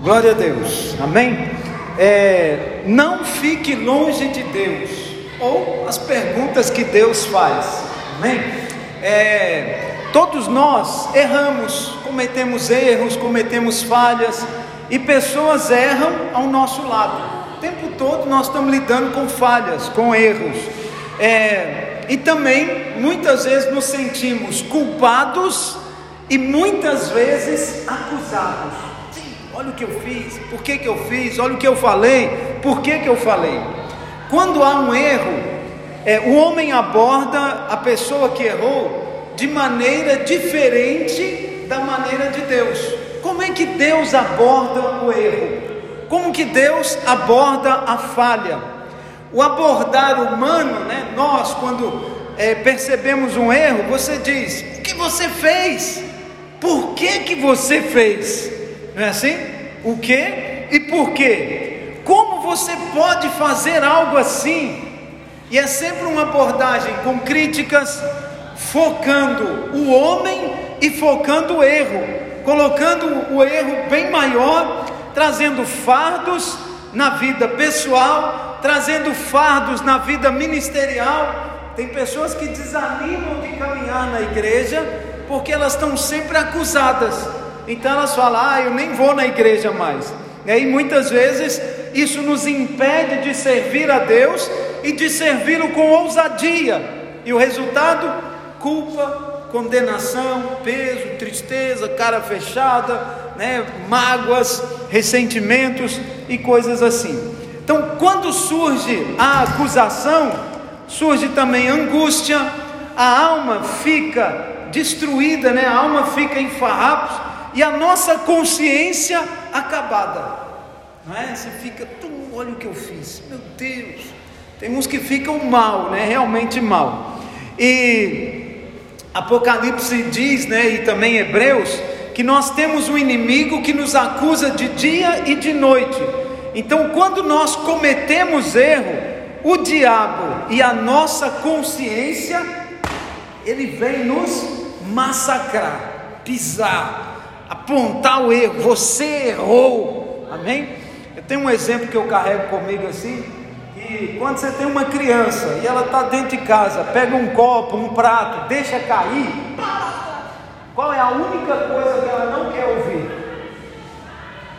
Glória a Deus, amém? É, não fique longe de Deus, ou as perguntas que Deus faz, amém? É, todos nós erramos, cometemos erros, cometemos falhas, e pessoas erram ao nosso lado, o tempo todo nós estamos lidando com falhas, com erros, é, e também muitas vezes nos sentimos culpados e muitas vezes acusados olha o que eu fiz, por que, que eu fiz, olha o que eu falei, por que, que eu falei. Quando há um erro, é, o homem aborda a pessoa que errou de maneira diferente da maneira de Deus. Como é que Deus aborda o erro? Como que Deus aborda a falha? O abordar humano, né? Nós, quando é, percebemos um erro, você diz: o que você fez? Por que que você fez? Não é assim? O que e por quê? Como você pode fazer algo assim? E é sempre uma abordagem com críticas, focando o homem e focando o erro, colocando o erro bem maior, trazendo fardos na vida pessoal, trazendo fardos na vida ministerial. Tem pessoas que desanimam de caminhar na igreja porque elas estão sempre acusadas então elas falam: Ah, eu nem vou na igreja mais. E aí muitas vezes isso nos impede de servir a Deus e de servi-lo com ousadia. E o resultado? Culpa, condenação, peso, tristeza, cara fechada, né, mágoas, ressentimentos e coisas assim. Então, quando surge a acusação, surge também angústia, a alma fica destruída, né? a alma fica em farrapos, e a nossa consciência acabada. Não é? Você fica, olha o que eu fiz, meu Deus. Tem uns que ficam mal, né? Realmente mal. E Apocalipse diz, né? E também Hebreus, que nós temos um inimigo que nos acusa de dia e de noite. Então, quando nós cometemos erro, o diabo e a nossa consciência, ele vem nos massacrar, pisar, apontar o erro, você errou, amém? Eu tenho um exemplo que eu carrego comigo assim, que quando você tem uma criança e ela está dentro de casa, pega um copo, um prato, deixa cair, qual é a única coisa que ela não quer ouvir?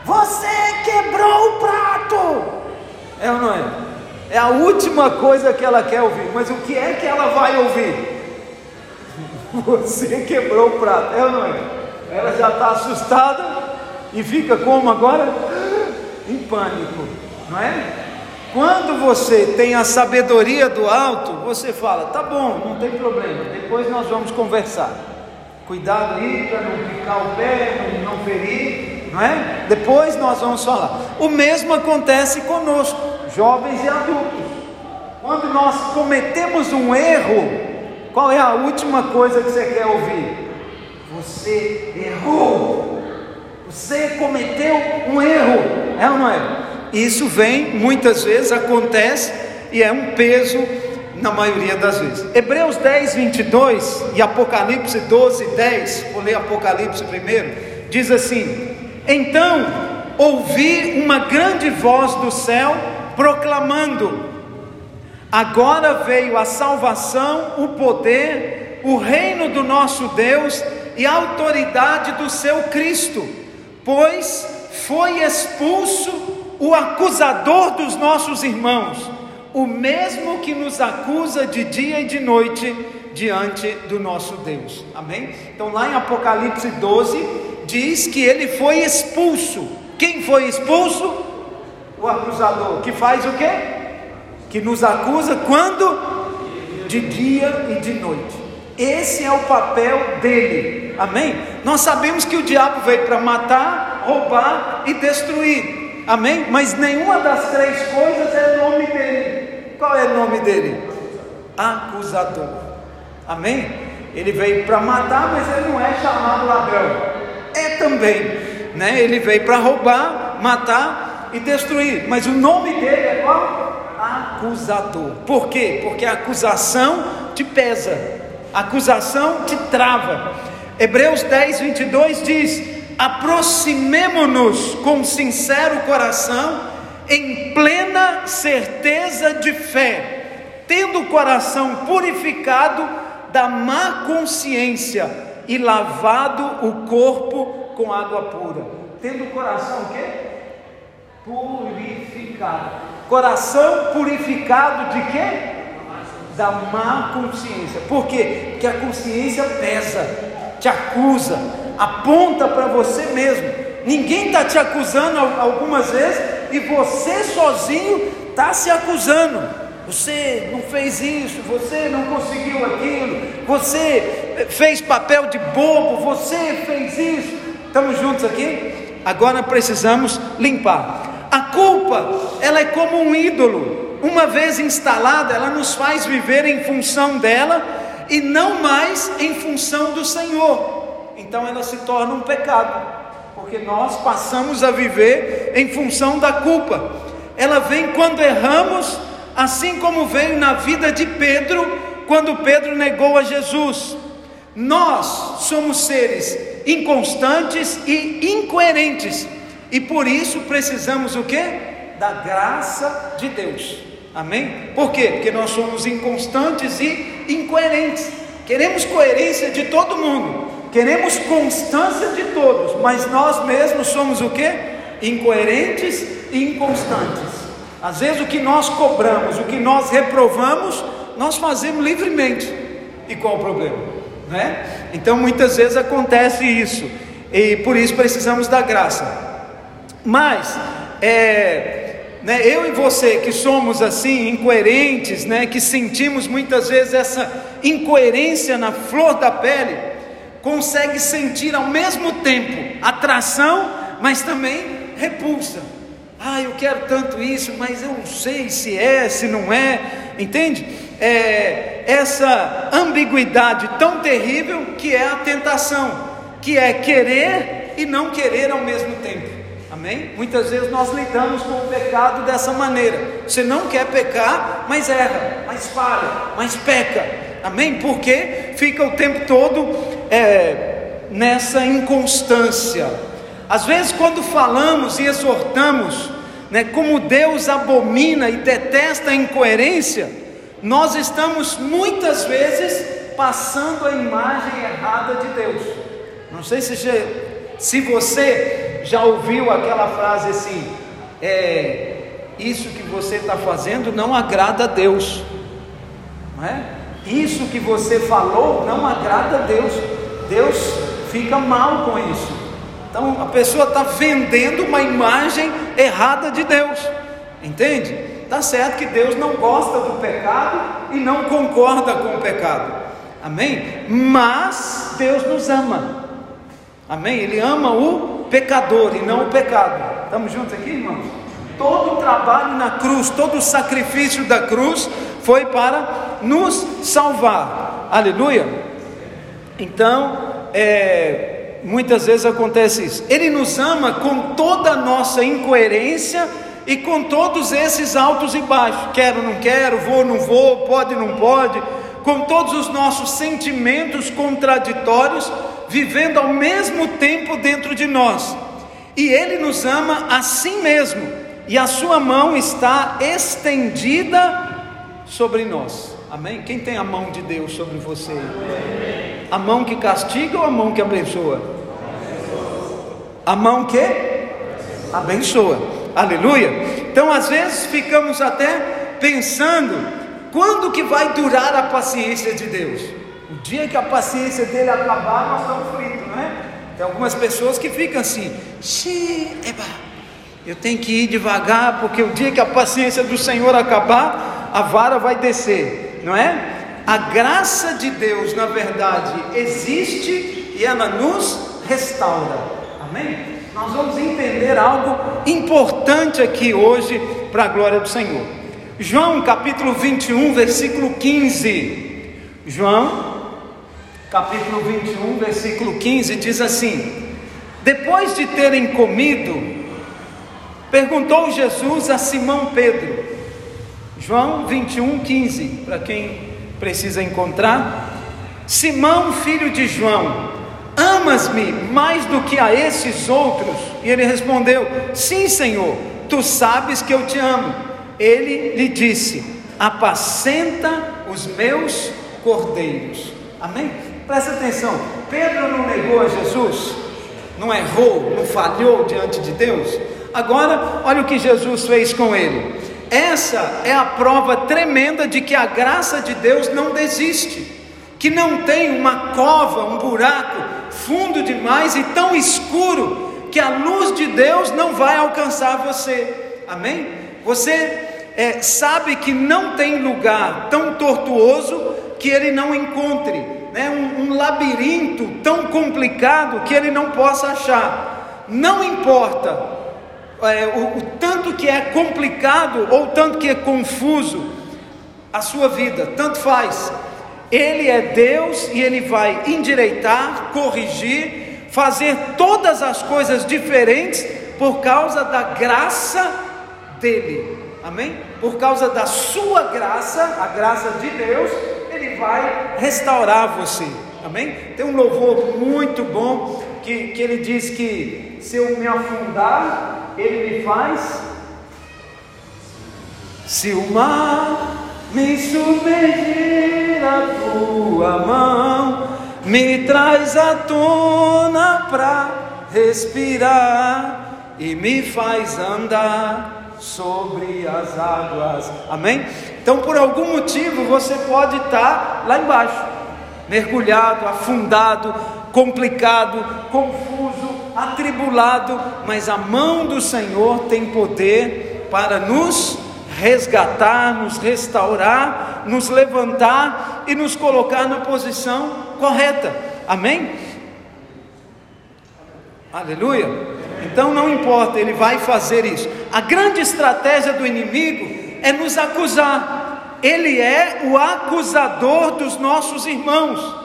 Você quebrou o prato! É ou não é? É a última coisa que ela quer ouvir, mas o que é que ela vai ouvir? Você quebrou o prato, é ou não é? Ela já está assustada e fica como agora? Em pânico, não é? Quando você tem a sabedoria do alto, você fala: tá bom, não tem problema, depois nós vamos conversar. Cuidado aí para não picar o pé, não ferir, não é? Depois nós vamos falar. O mesmo acontece conosco, jovens e adultos. Quando nós cometemos um erro, qual é a última coisa que você quer ouvir? Você errou. Você cometeu um erro. É ou não é? Isso vem, muitas vezes acontece e é um peso na maioria das vezes. Hebreus 10, 22 e Apocalipse 12, 10, vou ler Apocalipse primeiro, diz assim: Então ouvi uma grande voz do céu proclamando: Agora veio a salvação, o poder, o reino do nosso Deus e a autoridade do seu Cristo, pois foi expulso o acusador dos nossos irmãos, o mesmo que nos acusa de dia e de noite diante do nosso Deus. Amém? Então, lá em Apocalipse 12, diz que ele foi expulso. Quem foi expulso? O acusador, que faz o quê? Que nos acusa quando? De dia e de noite. Esse é o papel dele. Amém? Nós sabemos que o diabo veio para matar, roubar e destruir. Amém? Mas nenhuma das três coisas é o nome dele. Qual é o nome dele? Acusador. Amém? Ele veio para matar, mas ele não é chamado ladrão. É também, né? Ele veio para roubar, matar e destruir. Mas o nome dele é qual? Acusador. Por quê? Porque a acusação te pesa. A acusação te trava. Hebreus 10, 22 diz: aproximemo-nos com sincero coração, em plena certeza de fé, tendo o coração purificado da má consciência e lavado o corpo com água pura. Tendo o coração o quê? Purificado. Coração purificado de quê? Da má consciência. Por quê? Porque a consciência pesa, te acusa, aponta para você mesmo. Ninguém está te acusando algumas vezes e você sozinho está se acusando. Você não fez isso, você não conseguiu aquilo, você fez papel de bobo, você fez isso. Estamos juntos aqui? Agora precisamos limpar. A culpa, ela é como um ídolo. Uma vez instalada, ela nos faz viver em função dela e não mais em função do Senhor então ela se torna um pecado, porque nós passamos a viver em função da culpa. Ela vem quando erramos, assim como veio na vida de Pedro, quando Pedro negou a Jesus. Nós somos seres inconstantes e incoerentes, e por isso precisamos o que? Da graça de Deus. Amém? Por quê? Porque nós somos inconstantes e incoerentes. Queremos coerência de todo mundo, Queremos constância de todos, mas nós mesmos somos o que? Incoerentes e inconstantes. Às vezes o que nós cobramos, o que nós reprovamos, nós fazemos livremente. E qual o problema? Né? Então muitas vezes acontece isso. E por isso precisamos da graça. Mas é, né, eu e você que somos assim incoerentes, né, que sentimos muitas vezes essa incoerência na flor da pele, consegue sentir ao mesmo tempo atração, mas também repulsa. Ah, eu quero tanto isso, mas eu não sei se é, se não é, entende? É, essa ambiguidade tão terrível que é a tentação, que é querer e não querer ao mesmo tempo. Amém? Muitas vezes nós lidamos com o pecado dessa maneira. Você não quer pecar, mas erra, mas falha, mas peca. Amém? Porque fica o tempo todo é, nessa inconstância. Às vezes, quando falamos e exortamos, né, como Deus abomina e detesta a incoerência, nós estamos muitas vezes passando a imagem errada de Deus. Não sei se, se você já ouviu aquela frase assim: é, isso que você está fazendo não agrada a Deus, não é? Isso que você falou não agrada a Deus. Deus fica mal com isso. Então a pessoa está vendendo uma imagem errada de Deus, entende? Está certo que Deus não gosta do pecado e não concorda com o pecado, amém? Mas Deus nos ama, amém? Ele ama o pecador e não o pecado. Estamos juntos aqui, irmãos? Todo o trabalho na cruz, todo o sacrifício da cruz foi para nos salvar, aleluia. Então, é, muitas vezes acontece isso. Ele nos ama com toda a nossa incoerência e com todos esses altos e baixos. Quero, não quero, vou, não vou, pode, não pode. Com todos os nossos sentimentos contraditórios, vivendo ao mesmo tempo dentro de nós. E Ele nos ama assim mesmo, e a Sua mão está estendida sobre nós. Amém? Quem tem a mão de Deus sobre você? A mão que castiga ou a mão que abençoa? A mão que abençoa. Aleluia. Então, às vezes ficamos até pensando quando que vai durar a paciência de Deus? O dia que a paciência dele acabar, nós estamos fritos, não é? Tem algumas pessoas que ficam assim, eba, eu tenho que ir devagar, porque o dia que a paciência do Senhor acabar, a vara vai descer não é? A graça de Deus, na verdade, existe e ela nos restaura. Amém? Nós vamos entender algo importante aqui hoje para a glória do Senhor. João capítulo 21, versículo 15. João capítulo 21, versículo 15 diz assim: Depois de terem comido, perguntou Jesus a Simão Pedro: João 21, 15, para quem precisa encontrar. Simão, filho de João, Amas-me mais do que a esses outros? E ele respondeu: Sim, Senhor, tu sabes que eu te amo. Ele lhe disse: Apacenta os meus cordeiros. Amém? Presta atenção: Pedro não negou a Jesus, não errou, não falhou diante de Deus. Agora, olha o que Jesus fez com ele. Essa é a prova tremenda de que a graça de Deus não desiste, que não tem uma cova, um buraco fundo demais e tão escuro que a luz de Deus não vai alcançar você. Amém? Você é, sabe que não tem lugar tão tortuoso que ele não encontre, né? um, um labirinto tão complicado que ele não possa achar. Não importa é, o, o tanto que é complicado ou tanto que é confuso a sua vida, tanto faz. Ele é Deus e ele vai endireitar, corrigir, fazer todas as coisas diferentes por causa da graça dele. Amém? Por causa da sua graça, a graça de Deus, ele vai restaurar você. Amém? Tem um louvor muito bom que, que ele diz que se eu me afundar, ele me faz. Se o mar me submergir a tua mão, me traz à tona para respirar e me faz andar sobre as águas. Amém? Então, por algum motivo, você pode estar lá embaixo, mergulhado, afundado, complicado, confuso, atribulado, mas a mão do Senhor tem poder para nos resgatar, nos restaurar, nos levantar e nos colocar na posição correta. Amém? Aleluia. Então não importa, ele vai fazer isso. A grande estratégia do inimigo é nos acusar. Ele é o acusador dos nossos irmãos.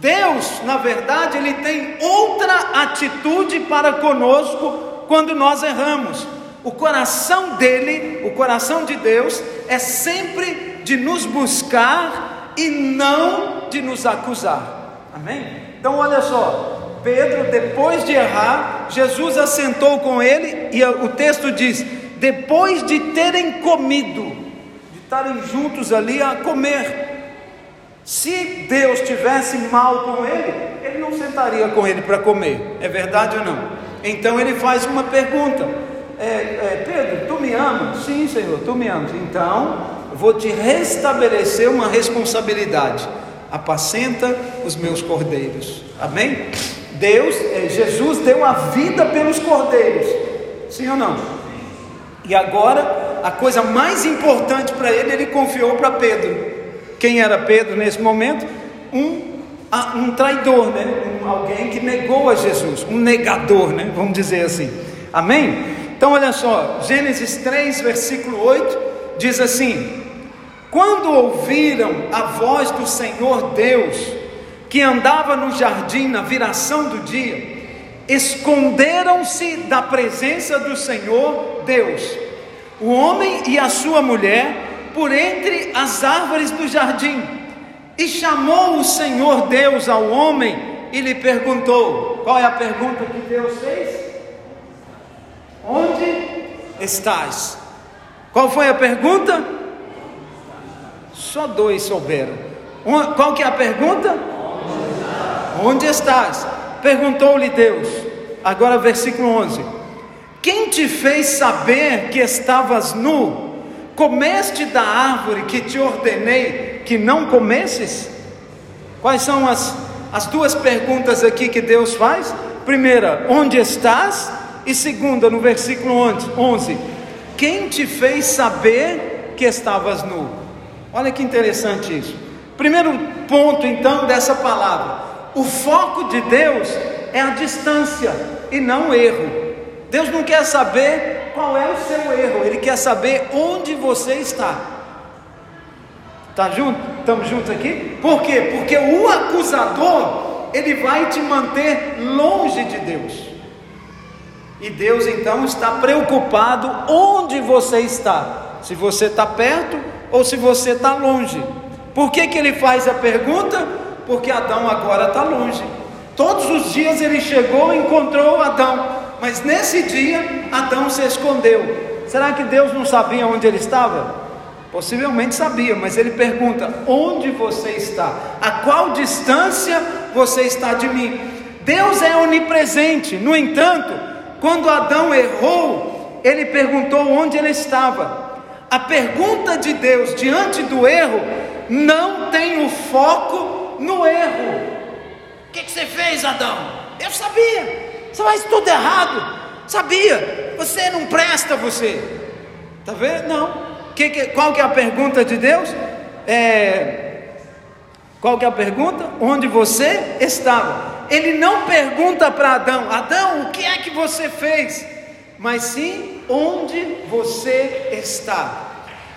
Deus, na verdade, ele tem outra atitude para conosco quando nós erramos. O coração dele, o coração de Deus, é sempre de nos buscar e não de nos acusar. Amém? Então, olha só, Pedro, depois de errar, Jesus assentou com ele, e o texto diz: depois de terem comido, de estarem juntos ali a comer, se Deus tivesse mal com ele, ele não sentaria com ele para comer, é verdade ou não? Então ele faz uma pergunta: é, é, Pedro, tu me amas? Sim, Senhor, tu me amas. Então vou te restabelecer uma responsabilidade: apacenta os meus cordeiros. Amém? Deus, é, Jesus deu a vida pelos cordeiros, sim ou não? E agora, a coisa mais importante para ele, ele confiou para Pedro. Quem era Pedro nesse momento? Um, um traidor, né? Um, alguém que negou a Jesus, um negador, né? Vamos dizer assim. Amém? Então olha só, Gênesis 3, versículo 8 diz assim: Quando ouviram a voz do Senhor Deus, que andava no jardim na viração do dia, esconderam-se da presença do Senhor Deus. O homem e a sua mulher por entre as árvores do jardim. E chamou o Senhor Deus ao homem e lhe perguntou: Qual é a pergunta que Deus fez? Onde estás? Qual foi a pergunta? Só dois souberam. Qual que é a pergunta? Onde estás? Perguntou-lhe Deus. Agora versículo 11. Quem te fez saber que estavas nu? Comeste da árvore que te ordenei que não comesses? Quais são as, as duas perguntas aqui que Deus faz? Primeira, onde estás? E segunda, no versículo 11: Quem te fez saber que estavas nu? Olha que interessante isso. Primeiro ponto, então, dessa palavra: o foco de Deus é a distância e não o erro. Deus não quer saber qual é o seu erro, Ele quer saber onde você está. Tá junto? Estamos juntos aqui? Por quê? Porque o acusador, ele vai te manter longe de Deus. E Deus então está preocupado onde você está. Se você está perto ou se você está longe. Por que, que ele faz a pergunta? Porque Adão agora está longe. Todos os dias ele chegou e encontrou Adão, mas nesse dia Adão se escondeu. Será que Deus não sabia onde ele estava? Possivelmente sabia, mas ele pergunta: Onde você está? A qual distância você está de mim? Deus é onipresente, no entanto, quando Adão errou, ele perguntou onde ele estava. A pergunta de Deus diante do erro não tem o foco no erro. O que, que você fez, Adão? Eu sabia. Você faz tudo errado. Sabia. Você não presta, você. Tá vendo? Não. Que, que, qual que é a pergunta de Deus? É, qual que é a pergunta? Onde você estava? Ele não pergunta para Adão: Adão, o que é que você fez? Mas sim, onde você está?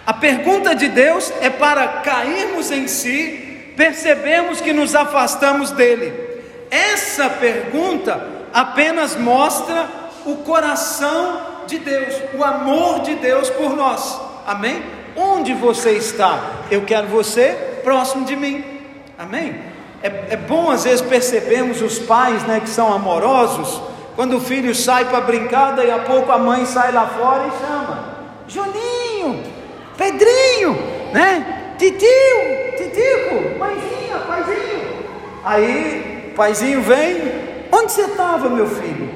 A pergunta de Deus é para cairmos em si, percebemos que nos afastamos dele. Essa pergunta apenas mostra o coração de Deus, o amor de Deus por nós. Amém? Onde você está? Eu quero você próximo de mim. Amém? É, é bom às vezes percebermos os pais né, que são amorosos, quando o filho sai para brincar, daí a pouco a mãe sai lá fora e chama: Juninho, Pedrinho, né? Titio, Titico, paizinho, paizinho. Aí, paizinho vem, onde você estava, meu filho?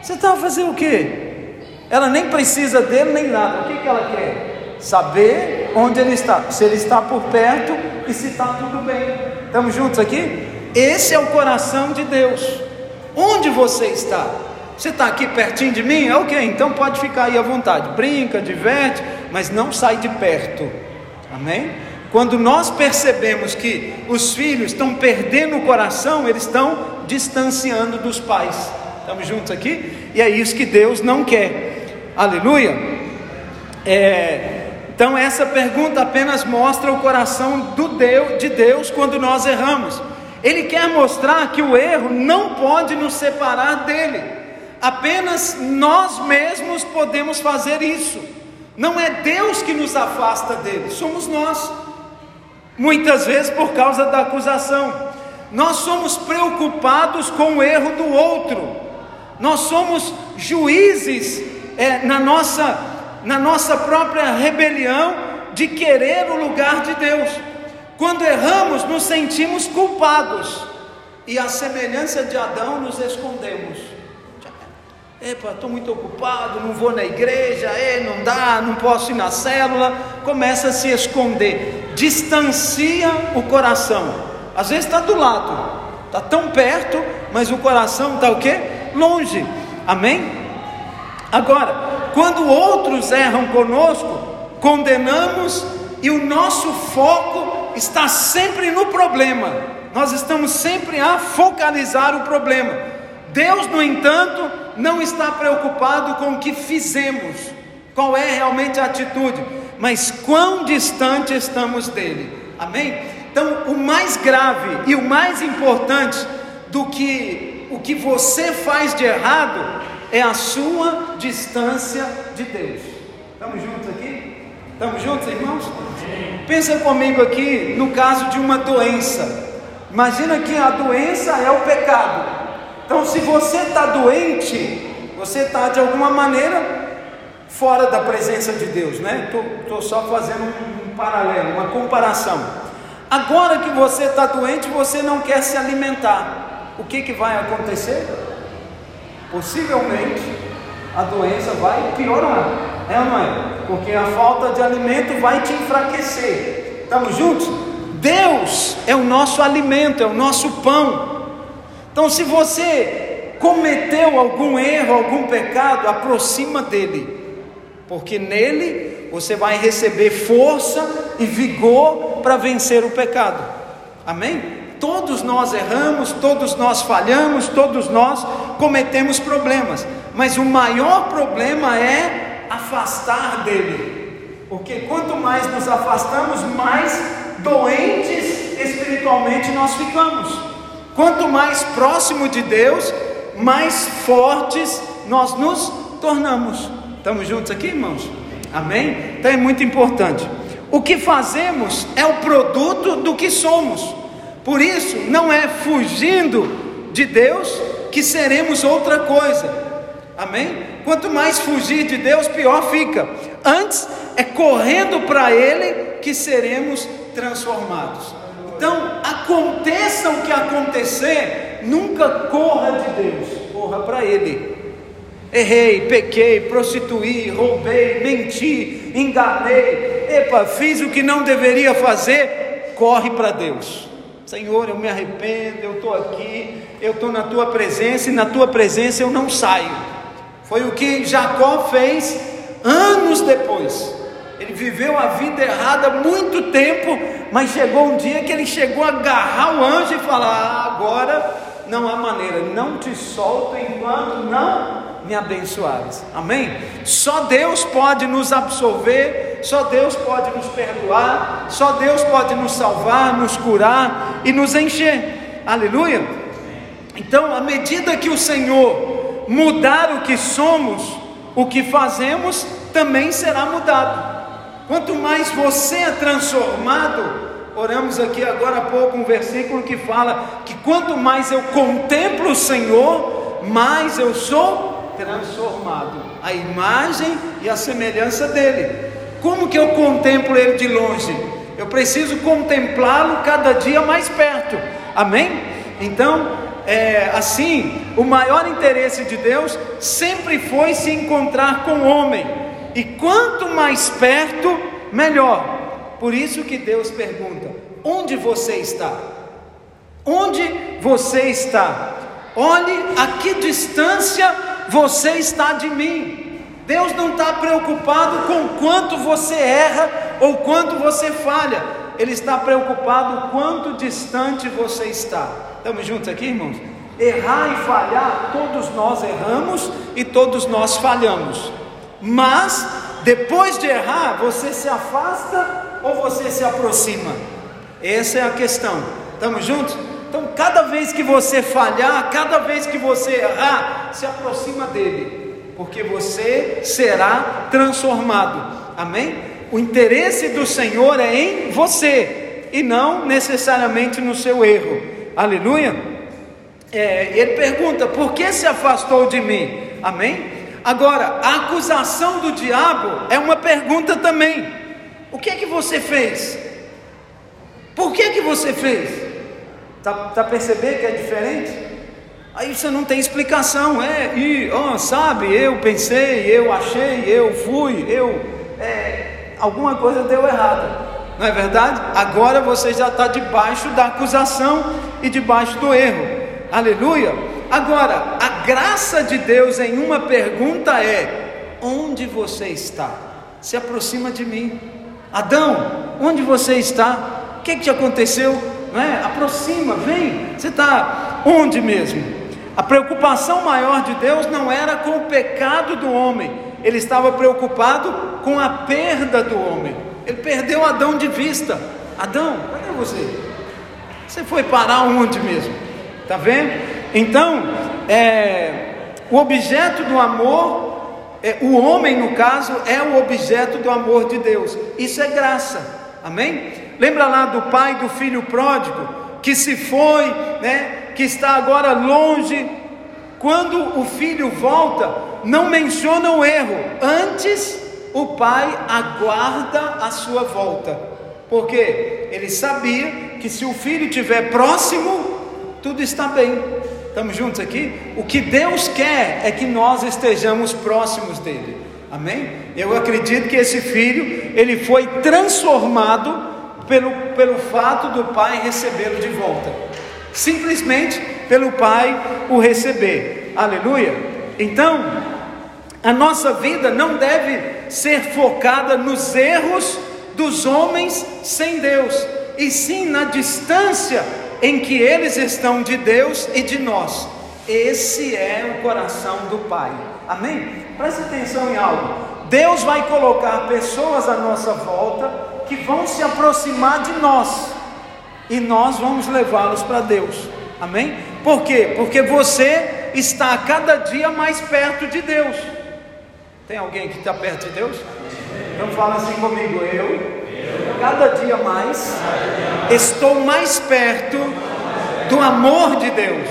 Você estava fazendo o quê? Ela nem precisa dele nem nada. O que, que ela quer? Saber onde ele está, se ele está por perto e se está tudo bem. Estamos juntos aqui? Esse é o coração de Deus. Onde você está? Você está aqui pertinho de mim? Ok, então pode ficar aí à vontade. Brinca, diverte, mas não sai de perto. Amém? Quando nós percebemos que os filhos estão perdendo o coração, eles estão distanciando dos pais. Estamos juntos aqui? E é isso que Deus não quer. Aleluia. É, então essa pergunta apenas mostra o coração do Deus, de Deus quando nós erramos. Ele quer mostrar que o erro não pode nos separar dele. Apenas nós mesmos podemos fazer isso. Não é Deus que nos afasta dele, somos nós. Muitas vezes por causa da acusação. Nós somos preocupados com o erro do outro. Nós somos juízes é, na, nossa, na nossa própria rebelião de querer o lugar de Deus. Quando erramos, nos sentimos culpados. E a semelhança de Adão, nos escondemos. Epa, estou muito ocupado, não vou na igreja, é, não dá, não posso ir na célula. Começa a se esconder, distancia o coração. Às vezes está do lado, está tão perto, mas o coração está o quê? Longe. Amém? Agora, quando outros erram conosco, condenamos e o nosso foco está sempre no problema. Nós estamos sempre a focalizar o problema. Deus, no entanto, não está preocupado com o que fizemos, qual é realmente a atitude, mas quão distante estamos dele. Amém? Então, o mais grave e o mais importante do que o que você faz de errado é a sua distância de Deus. Estamos juntos aqui? Estamos juntos, irmãos? Pensa comigo aqui no caso de uma doença. Imagina que a doença é o pecado. Então, se você está doente, você está de alguma maneira fora da presença de Deus, né? Estou só fazendo um, um paralelo, uma comparação. Agora que você está doente, você não quer se alimentar. O que, que vai acontecer? Possivelmente a doença vai piorar, é ou não é? Porque a falta de alimento vai te enfraquecer. Estamos juntos? Deus é o nosso alimento, é o nosso pão. Então, se você cometeu algum erro, algum pecado, aproxima dele, porque nele você vai receber força e vigor para vencer o pecado. Amém? Todos nós erramos, todos nós falhamos, todos nós cometemos problemas, mas o maior problema é afastar dele, porque quanto mais nos afastamos, mais doentes espiritualmente nós ficamos. Quanto mais próximo de Deus, mais fortes nós nos tornamos. Estamos juntos aqui, irmãos? Amém? Então é muito importante. O que fazemos é o produto do que somos. Por isso, não é fugindo de Deus que seremos outra coisa. Amém? Quanto mais fugir de Deus, pior fica. Antes é correndo para Ele que seremos transformados. Então, aconteça o que acontecer, nunca corra de Deus, corra para Ele. Errei, pequei, prostituí, roubei, menti, enganei, epa, fiz o que não deveria fazer, corre para Deus. Senhor, eu me arrependo, eu estou aqui, eu estou na tua presença e na tua presença eu não saio. Foi o que Jacó fez anos depois. Ele viveu a vida errada muito tempo, mas chegou um dia que ele chegou a agarrar o anjo e falar: ah, agora não há maneira, não te solto enquanto não me abençoares. Amém? Só Deus pode nos absolver, só Deus pode nos perdoar, só Deus pode nos salvar, nos curar e nos encher. Aleluia. Então, à medida que o Senhor mudar o que somos, o que fazemos também será mudado. Quanto mais você é transformado, oramos aqui agora há pouco um versículo que fala que quanto mais eu contemplo o Senhor, mais eu sou transformado, a imagem e a semelhança dele. Como que eu contemplo ele de longe? Eu preciso contemplá-lo cada dia mais perto. Amém? Então, é, assim, o maior interesse de Deus sempre foi se encontrar com o homem e quanto mais perto, melhor. Por isso que Deus pergunta: onde você está? Onde você está? Olhe a que distância você está de mim. Deus não está preocupado com quanto você erra ou quanto você falha. Ele está preocupado quanto distante você está. Estamos juntos aqui, irmãos? Errar e falhar, todos nós erramos e todos nós falhamos. Mas depois de errar, você se afasta ou você se aproxima? Essa é a questão. Estamos juntos? Então, cada vez que você falhar, cada vez que você errar, se aproxima dele, porque você será transformado. Amém? O interesse do Senhor é em você e não necessariamente no seu erro. Aleluia? É, ele pergunta: por que se afastou de mim? Amém? Agora, a acusação do diabo é uma pergunta também. O que é que você fez? Por que é que você fez? Tá, tá percebendo que é diferente? Aí você não tem explicação, é, e, oh, sabe, eu pensei, eu achei, eu fui, eu, é, alguma coisa deu errado, não é verdade? Agora você já está debaixo da acusação e debaixo do erro, aleluia. Agora, a graça de Deus em uma pergunta é: onde você está? Se aproxima de mim. Adão, onde você está? O que, que te aconteceu? Não é? Aproxima, vem. Você está onde mesmo? A preocupação maior de Deus não era com o pecado do homem, ele estava preocupado com a perda do homem. Ele perdeu Adão de vista. Adão, cadê você? Você foi parar onde mesmo? Está vendo? Então, é, o objeto do amor, é, o homem no caso, é o objeto do amor de Deus. Isso é graça, amém? Lembra lá do pai do filho pródigo, que se foi, né, que está agora longe. Quando o filho volta, não menciona o erro, antes o pai aguarda a sua volta, porque ele sabia que se o filho estiver próximo, tudo está bem. Estamos juntos aqui? O que Deus quer é que nós estejamos próximos dele. Amém? Eu acredito que esse filho, ele foi transformado pelo, pelo fato do pai recebê-lo de volta. Simplesmente pelo pai o receber. Aleluia? Então, a nossa vida não deve ser focada nos erros dos homens sem Deus, e sim na distância em que eles estão de Deus e de nós. Esse é o coração do Pai. Amém? Preste atenção em algo. Deus vai colocar pessoas à nossa volta que vão se aproximar de nós e nós vamos levá-los para Deus. Amém? Por quê? Porque você está a cada dia mais perto de Deus. Tem alguém que está perto de Deus? Então fala assim comigo, eu cada dia mais estou mais perto do amor de Deus.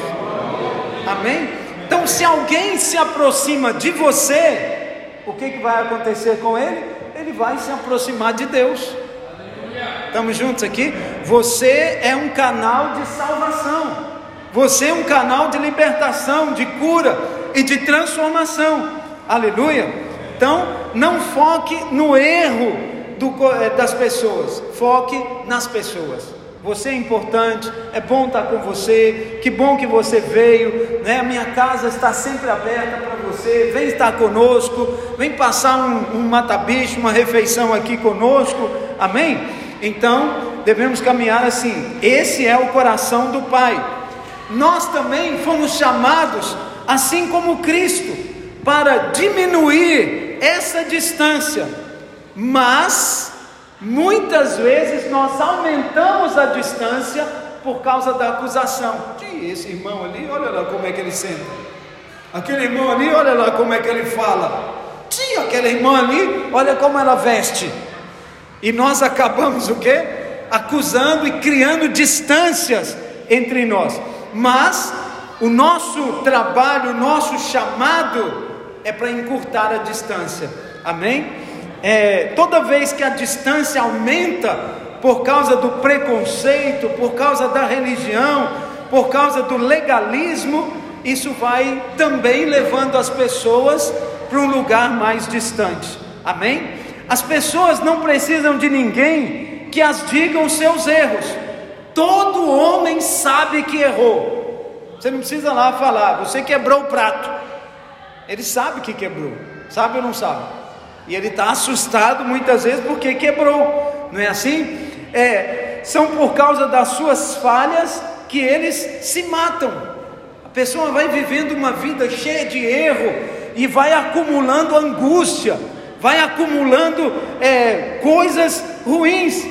Amém? Então, se alguém se aproxima de você, o que, que vai acontecer com ele? Ele vai se aproximar de Deus. Estamos juntos aqui? Você é um canal de salvação. Você é um canal de libertação, de cura e de transformação. Aleluia. Então, não foque no erro do, eh, das pessoas, foque nas pessoas. Você é importante, é bom estar com você, que bom que você veio, né? A minha casa está sempre aberta para você, vem estar conosco, vem passar um, um uma refeição aqui conosco, amém? Então, devemos caminhar assim, esse é o coração do Pai. Nós também fomos chamados, assim como Cristo, para diminuir essa distância, mas Muitas vezes nós aumentamos a distância por causa da acusação. Que esse irmão ali, olha lá como é que ele senta. Aquele irmão ali, olha lá como é que ele fala. Tia, aquela irmã ali, olha como ela veste. E nós acabamos o quê? Acusando e criando distâncias entre nós. Mas o nosso trabalho, o nosso chamado é para encurtar a distância. Amém? É, toda vez que a distância aumenta por causa do preconceito, por causa da religião, por causa do legalismo, isso vai também levando as pessoas para um lugar mais distante. Amém? As pessoas não precisam de ninguém que as digam os seus erros. Todo homem sabe que errou. Você não precisa lá falar, você quebrou o prato. Ele sabe que quebrou. Sabe ou não sabe? E ele está assustado muitas vezes porque quebrou, não é assim? É, são por causa das suas falhas que eles se matam. A pessoa vai vivendo uma vida cheia de erro e vai acumulando angústia, vai acumulando é, coisas ruins.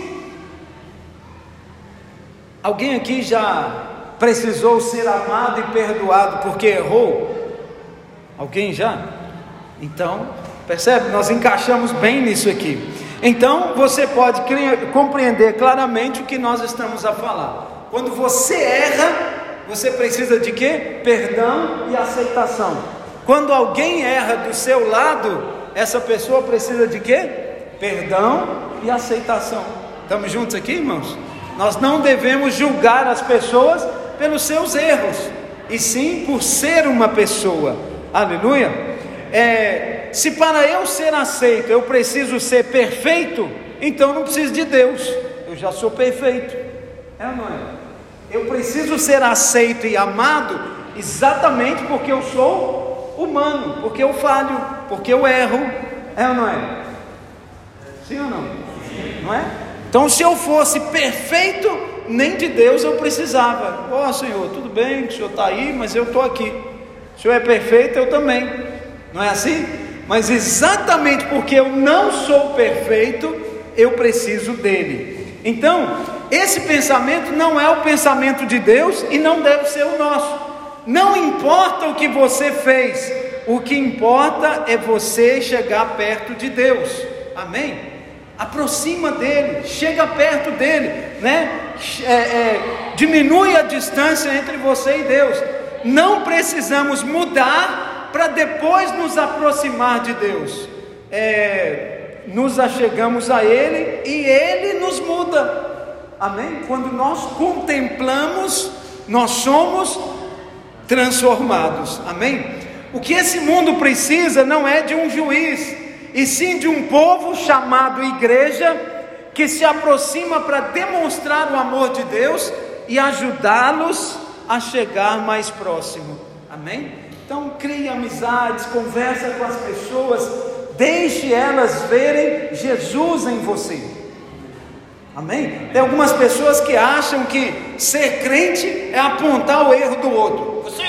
Alguém aqui já precisou ser amado e perdoado porque errou? Alguém já? Então, Percebe? Nós encaixamos bem nisso aqui. Então você pode compreender claramente o que nós estamos a falar. Quando você erra, você precisa de quê? Perdão e aceitação. Quando alguém erra do seu lado, essa pessoa precisa de quê? Perdão e aceitação. Estamos juntos aqui, irmãos? Nós não devemos julgar as pessoas pelos seus erros, e sim por ser uma pessoa. Aleluia. É, se para eu ser aceito eu preciso ser perfeito, então não preciso de Deus, eu já sou perfeito. É ou não é? Eu preciso ser aceito e amado exatamente porque eu sou humano, porque eu falho, porque eu erro. É ou não é? Sim ou não? Não é? Então, se eu fosse perfeito, nem de Deus eu precisava. Ó oh, Senhor, tudo bem, o Senhor está aí, mas eu estou aqui. O Senhor é perfeito, eu também. Não é assim? Mas exatamente porque eu não sou perfeito, eu preciso dele. Então, esse pensamento não é o pensamento de Deus e não deve ser o nosso. Não importa o que você fez, o que importa é você chegar perto de Deus. Amém? Aproxima dele, chega perto dele, né? É, é, diminui a distância entre você e Deus. Não precisamos mudar para depois nos aproximar de Deus. É, nos achegamos a Ele e Ele nos muda. Amém? Quando nós contemplamos, nós somos transformados. Amém? O que esse mundo precisa não é de um juiz, e sim de um povo chamado igreja, que se aproxima para demonstrar o amor de Deus e ajudá-los a chegar mais próximo. Amém? Então, crie amizades, conversa com as pessoas, deixe elas verem Jesus em você. Amém? Tem algumas pessoas que acham que ser crente é apontar o erro do outro. Você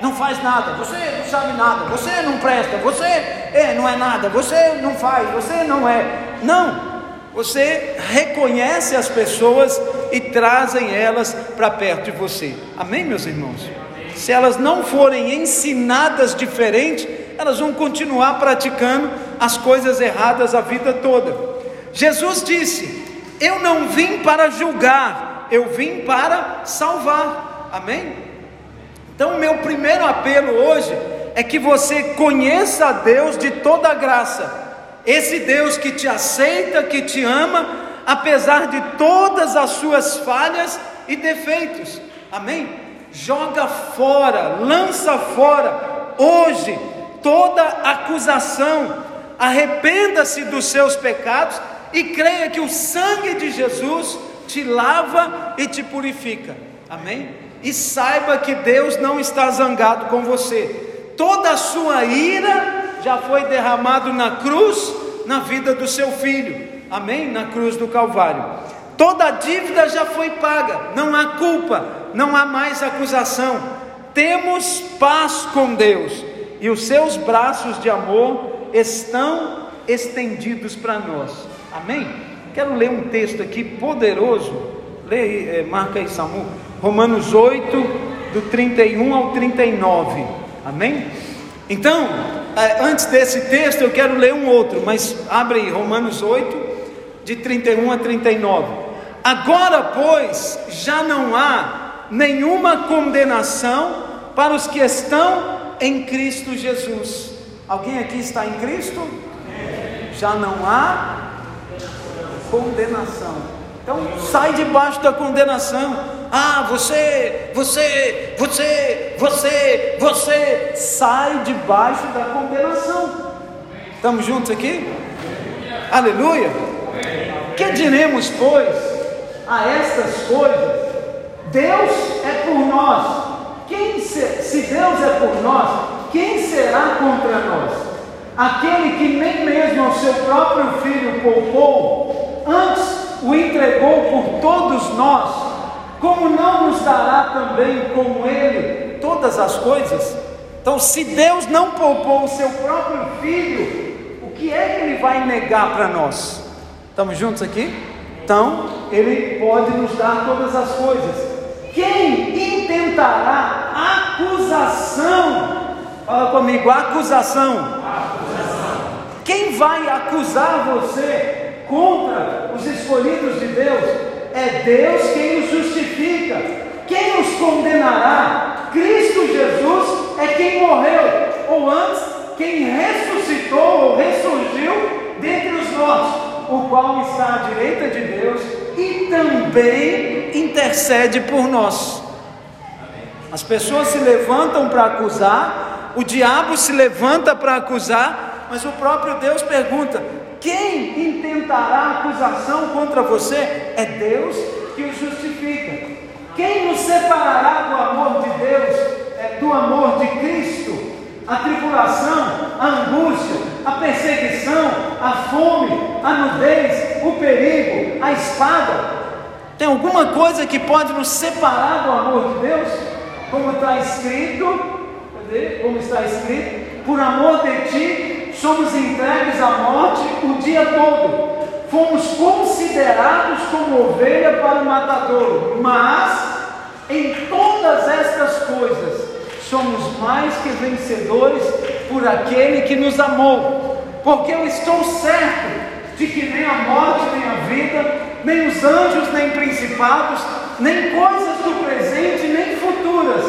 não faz nada, você não sabe nada, você não presta, você é, não é nada, você não faz, você não é. Não, você reconhece as pessoas e trazem elas para perto de você. Amém, meus irmãos? Se elas não forem ensinadas diferente, elas vão continuar praticando as coisas erradas a vida toda. Jesus disse: Eu não vim para julgar, eu vim para salvar. Amém? Então, meu primeiro apelo hoje é que você conheça a Deus de toda a graça, esse Deus que te aceita, que te ama, apesar de todas as suas falhas e defeitos. Amém? Joga fora, lança fora, hoje, toda acusação, arrependa-se dos seus pecados e creia que o sangue de Jesus te lava e te purifica. Amém? E saiba que Deus não está zangado com você. Toda a sua ira já foi derramado na cruz, na vida do seu filho. Amém? Na cruz do Calvário. Toda a dívida já foi paga, não há culpa, não há mais acusação. Temos paz com Deus e os seus braços de amor estão estendidos para nós. Amém? Quero ler um texto aqui poderoso. Lê, é, marca aí, Samu. Romanos 8, do 31 ao 39. Amém? Então, é, antes desse texto, eu quero ler um outro, mas abre aí, Romanos 8, de 31 a 39. Agora, pois, já não há nenhuma condenação para os que estão em Cristo Jesus. Alguém aqui está em Cristo? Já não há condenação. Então sai debaixo da condenação. Ah, você, você, você, você, você, sai debaixo da condenação. Estamos juntos aqui? Aleluia. Que diremos, pois, a estas coisas? Deus é por nós. Quem se, se Deus é por nós, quem será contra nós? Aquele que nem mesmo ao seu próprio filho poupou, antes o entregou por todos nós, como não nos dará também com ele todas as coisas? Então, se Deus não poupou o seu próprio filho, o que é que ele vai negar para nós? Estamos juntos aqui? Então, ele pode nos dar todas as coisas. Quem intentará acusação? Fala comigo, acusação. acusação. Quem vai acusar você contra os escolhidos de Deus? É Deus quem os justifica. Quem os condenará? Cristo Jesus é quem morreu, ou antes, quem ressuscitou ou ressurgiu dentre os mortos, o qual está à direita de Deus e também intercede por nós. As pessoas se levantam para acusar, o diabo se levanta para acusar, mas o próprio Deus pergunta: quem intentará acusação contra você? É Deus que o justifica. Quem nos separará do amor de Deus, é, do amor de Cristo? A tribulação, a angústia, a perseguição, a fome, a nudez, o perigo, a espada. Tem alguma coisa que pode nos separar do amor de Deus? Como está escrito, cadê? Como está escrito, por amor de ti somos entregues à morte o dia todo. Fomos considerados como ovelha para o matador, mas em todas estas coisas somos mais que vencedores por aquele que nos amou, porque eu estou certo de que nem a morte, nem a vida, nem os anjos, nem principados, nem coisas do presente, nem futuras,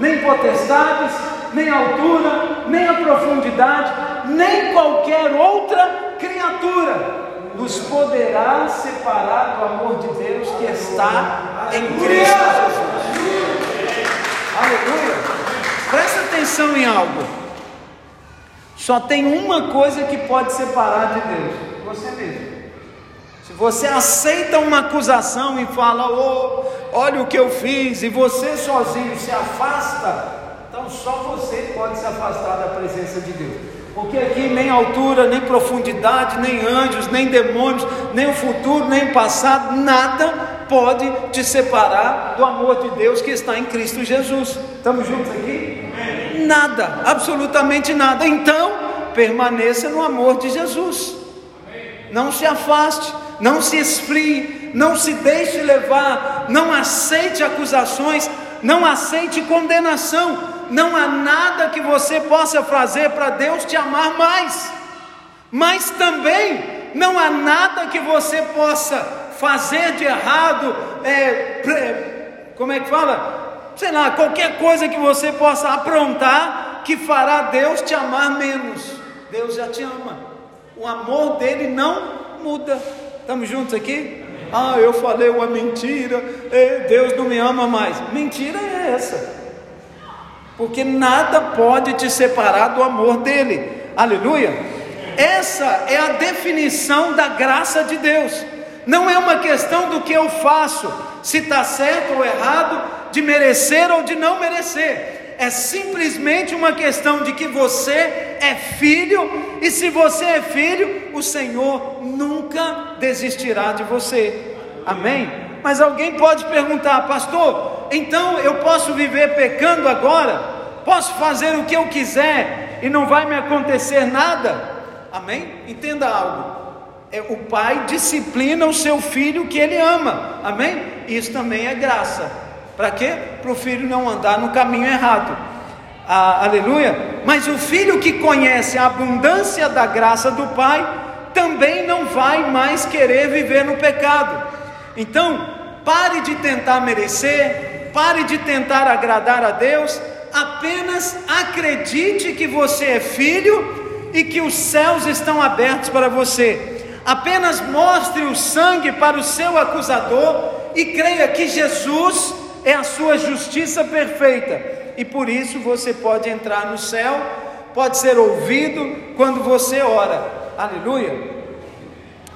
nem potestades, nem altura, nem a profundidade, nem qualquer outra criatura nos poderá separar do amor de Deus que está em Cristo Jesus. Aleluia! Presta atenção em algo. Só tem uma coisa que pode separar de Deus: você mesmo. Se você aceita uma acusação e fala, oh, olha o que eu fiz, e você sozinho se afasta, então só você pode se afastar da presença de Deus. Porque aqui nem altura, nem profundidade, nem anjos, nem demônios, nem o futuro, nem o passado, nada pode te separar do amor de Deus que está em Cristo Jesus. Estamos juntos aqui? Nada, absolutamente nada. Então, permaneça no amor de Jesus. Não se afaste, não se esfrie, não se deixe levar, não aceite acusações, não aceite condenação. Não há nada que você possa fazer para Deus te amar mais. Mas também não há nada que você possa fazer de errado, é, como é que fala? sei lá, qualquer coisa que você possa aprontar que fará Deus te amar menos. Deus já te ama. O amor dele não muda. Estamos juntos aqui? Ah, eu falei uma mentira, Deus não me ama mais. Mentira é essa. Porque nada pode te separar do amor dele. Aleluia. Essa é a definição da graça de Deus. Não é uma questão do que eu faço, se está certo ou errado, de merecer ou de não merecer. É simplesmente uma questão de que você é filho, e se você é filho, o Senhor nunca desistirá de você. Amém? Mas alguém pode perguntar, pastor, então eu posso viver pecando agora? Posso fazer o que eu quiser e não vai me acontecer nada? Amém? Entenda algo é, o pai disciplina o seu filho que ele ama, amém? Isso também é graça. Para quê? Para o filho não andar no caminho errado. Ah, aleluia. Mas o filho que conhece a abundância da graça do pai também não vai mais querer viver no pecado. Então, pare de tentar merecer, pare de tentar agradar a Deus, apenas acredite que você é filho e que os céus estão abertos para você apenas mostre o sangue para o seu acusador e creia que Jesus é a sua justiça perfeita, e por isso você pode entrar no céu, pode ser ouvido quando você ora. Aleluia.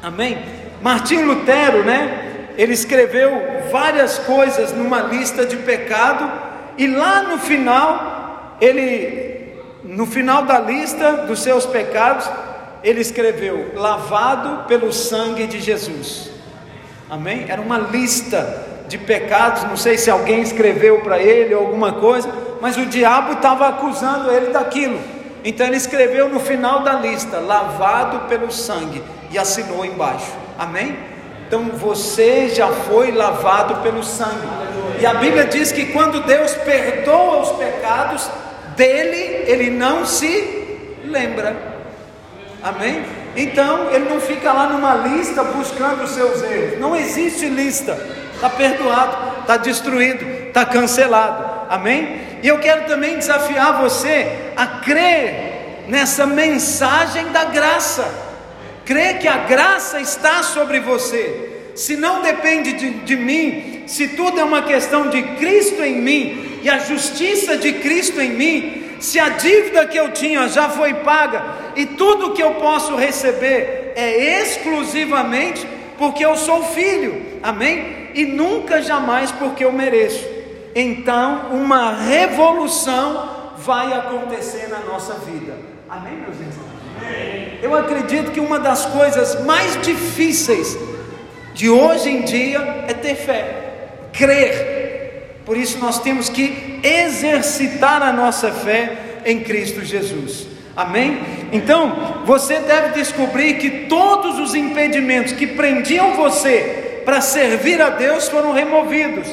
Amém. Martim Lutero, né? Ele escreveu várias coisas numa lista de pecado e lá no final, ele no final da lista dos seus pecados, ele escreveu: lavado pelo sangue de Jesus. Amém? Era uma lista de pecados, não sei se alguém escreveu para ele ou alguma coisa, mas o diabo estava acusando ele daquilo. Então ele escreveu no final da lista: lavado pelo sangue, e assinou embaixo. Amém? Então você já foi lavado pelo sangue. E a Bíblia diz que quando Deus perdoa os pecados dele, ele não se lembra. Amém? Então ele não fica lá numa lista buscando os seus erros. Não existe lista. Está perdoado, está destruído, está cancelado. Amém? E eu quero também desafiar você a crer nessa mensagem da graça. Crer que a graça está sobre você. Se não depende de, de mim, se tudo é uma questão de Cristo em mim e a justiça de Cristo em mim, se a dívida que eu tinha já foi paga e tudo que eu posso receber é exclusivamente porque eu sou filho, amém? E nunca jamais porque eu mereço. Então, uma revolução vai acontecer na nossa vida, amém, meus irmãos? Eu acredito que uma das coisas mais difíceis de hoje em dia é ter fé, crer por isso nós temos que exercitar a nossa fé em Cristo Jesus. Amém? Então, você deve descobrir que todos os impedimentos que prendiam você para servir a Deus foram removidos.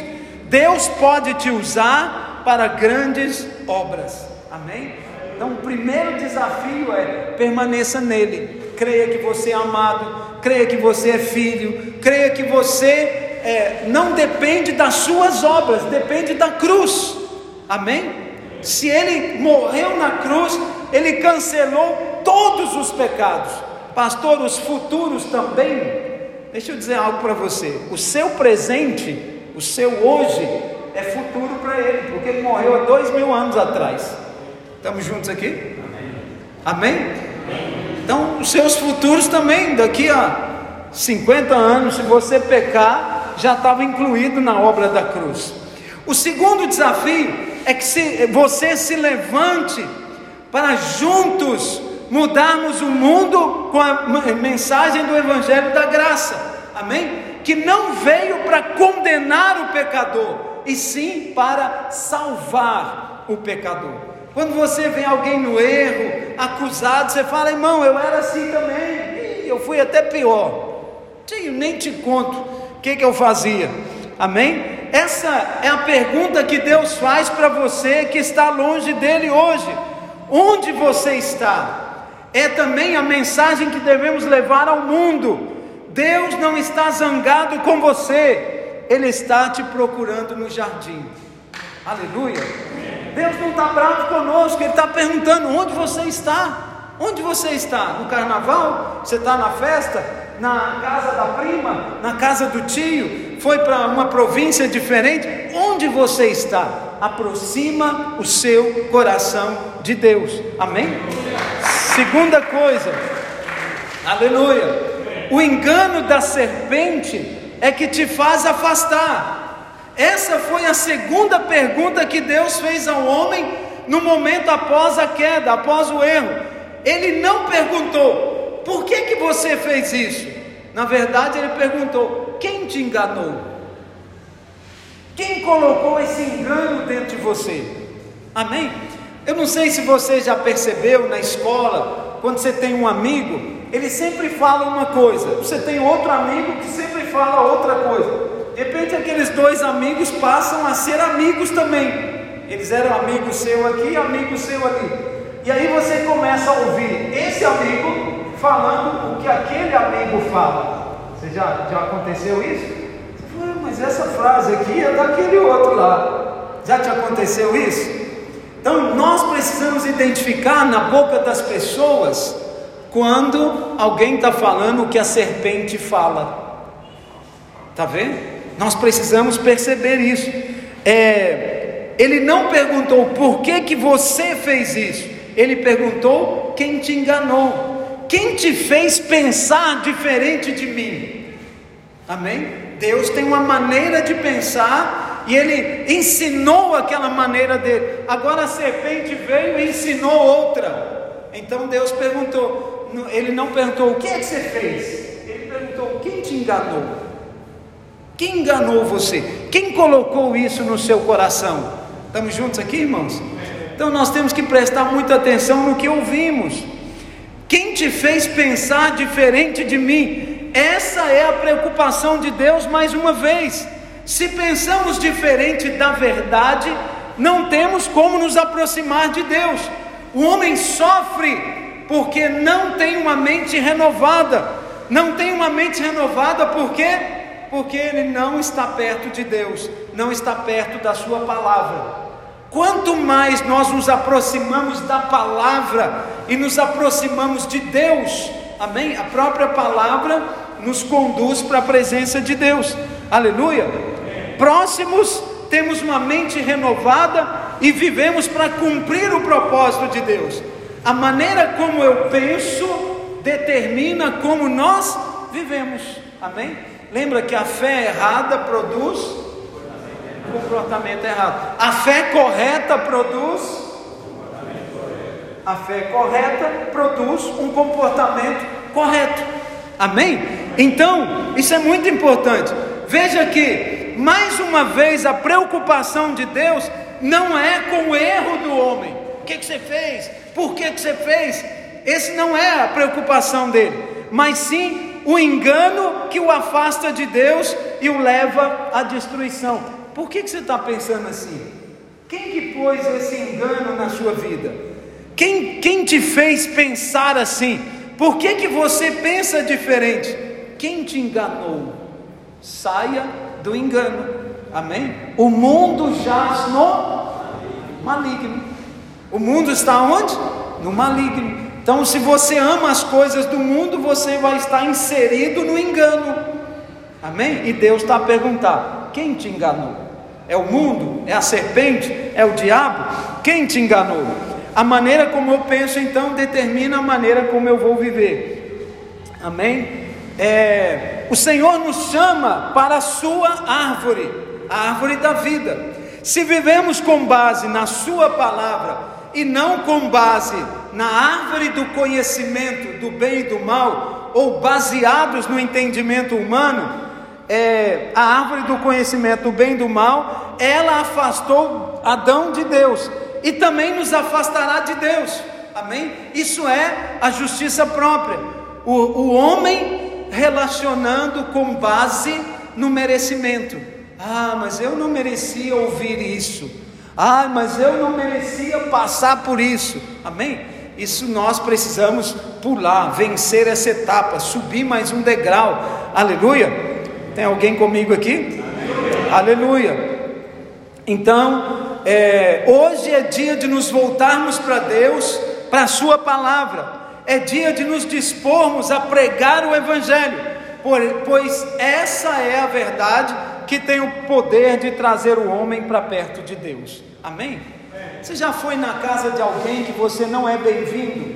Deus pode te usar para grandes obras. Amém? Então, o primeiro desafio é permaneça nele. Creia que você é amado, creia que você é filho, creia que você é, não depende das suas obras, depende da cruz. Amém? Se ele morreu na cruz, ele cancelou todos os pecados. Pastor, os futuros também. Deixa eu dizer algo para você. O seu presente, o seu hoje, é futuro para ele, porque ele morreu há dois mil anos atrás. Estamos juntos aqui? Amém? Amém? Então, os seus futuros também, daqui a 50 anos, se você pecar, já estava incluído na obra da cruz. O segundo desafio é que se, você se levante para juntos mudarmos o mundo com a mensagem do Evangelho da Graça, amém? Que não veio para condenar o pecador, e sim para salvar o pecador. Quando você vê alguém no erro, acusado, você fala, irmão, eu era assim também, eu fui até pior. Eu nem te conto o que, que eu fazia? Amém? Essa é a pergunta que Deus faz para você que está longe dele hoje. Onde você está? É também a mensagem que devemos levar ao mundo. Deus não está zangado com você, Ele está te procurando no jardim. Aleluia. Deus não está bravo conosco, Ele está perguntando: onde você está? Onde você está? No carnaval? Você está na festa? Na casa da prima? Na casa do tio? Foi para uma província diferente? Onde você está? Aproxima o seu coração de Deus. Amém? Segunda coisa, aleluia. O engano da serpente é que te faz afastar. Essa foi a segunda pergunta que Deus fez ao homem no momento após a queda, após o erro. Ele não perguntou: "Por que que você fez isso?" Na verdade, ele perguntou: "Quem te enganou?" Quem colocou esse engano dentro de você? Amém? Eu não sei se você já percebeu na escola, quando você tem um amigo, ele sempre fala uma coisa, você tem outro amigo que sempre fala outra coisa. De repente, aqueles dois amigos passam a ser amigos também. Eles eram amigos seu aqui, amigos seu ali. E aí você começa a ouvir esse amigo falando o que aquele amigo fala. Você já, já aconteceu isso? Fala, mas essa frase aqui é daquele outro lá. Já te aconteceu isso? Então nós precisamos identificar na boca das pessoas quando alguém está falando o que a serpente fala. Está vendo? Nós precisamos perceber isso. É, ele não perguntou por que, que você fez isso, ele perguntou quem te enganou, quem te fez pensar diferente de mim. Amém? Deus tem uma maneira de pensar e ele ensinou aquela maneira dele. Agora a serpente veio e ensinou outra. Então Deus perguntou, ele não perguntou o que é que você fez, ele perguntou quem te enganou. Quem enganou você? Quem colocou isso no seu coração? Estamos juntos aqui, irmãos? Então nós temos que prestar muita atenção no que ouvimos. Quem te fez pensar diferente de mim? Essa é a preocupação de Deus mais uma vez. Se pensamos diferente da verdade, não temos como nos aproximar de Deus. O homem sofre porque não tem uma mente renovada. Não tem uma mente renovada porque porque ele não está perto de Deus, não está perto da Sua palavra. Quanto mais nós nos aproximamos da palavra e nos aproximamos de Deus, amém? A própria palavra nos conduz para a presença de Deus, aleluia. Próximos, temos uma mente renovada e vivemos para cumprir o propósito de Deus. A maneira como eu penso determina como nós vivemos, amém? Lembra que a fé errada produz comportamento errado. A fé correta produz a fé correta produz um comportamento correto. Amém? Então, isso é muito importante. Veja que, mais uma vez, a preocupação de Deus não é com o erro do homem. O que, que você fez? Por que, que você fez? Esse não é a preocupação dele, mas sim o engano que o afasta de Deus e o leva à destruição. Por que, que você está pensando assim? Quem que pôs esse engano na sua vida? Quem, quem te fez pensar assim? Por que, que você pensa diferente? Quem te enganou? Saia do engano. Amém? O mundo jaz no maligno. O mundo está onde? No maligno. Então, se você ama as coisas do mundo, você vai estar inserido no engano. Amém? E Deus está a perguntar: quem te enganou? É o mundo? É a serpente? É o diabo? Quem te enganou? A maneira como eu penso, então, determina a maneira como eu vou viver. Amém? É, o Senhor nos chama para a sua árvore, a árvore da vida. Se vivemos com base na Sua palavra, e não com base na árvore do conhecimento do bem e do mal, ou baseados no entendimento humano, é, a árvore do conhecimento do bem e do mal, ela afastou Adão de Deus e também nos afastará de Deus. Amém? Isso é a justiça própria. O, o homem relacionando com base no merecimento. Ah, mas eu não merecia ouvir isso. Ah, mas eu não merecia passar por isso. Amém? Isso nós precisamos pular, vencer essa etapa, subir mais um degrau. Aleluia. Tem alguém comigo aqui? Aleluia. Aleluia. Então, é, hoje é dia de nos voltarmos para Deus, para a Sua palavra, é dia de nos dispormos a pregar o Evangelho, pois essa é a verdade que tem o poder de trazer o homem para perto de Deus. Amém? Você já foi na casa de alguém que você não é bem-vindo?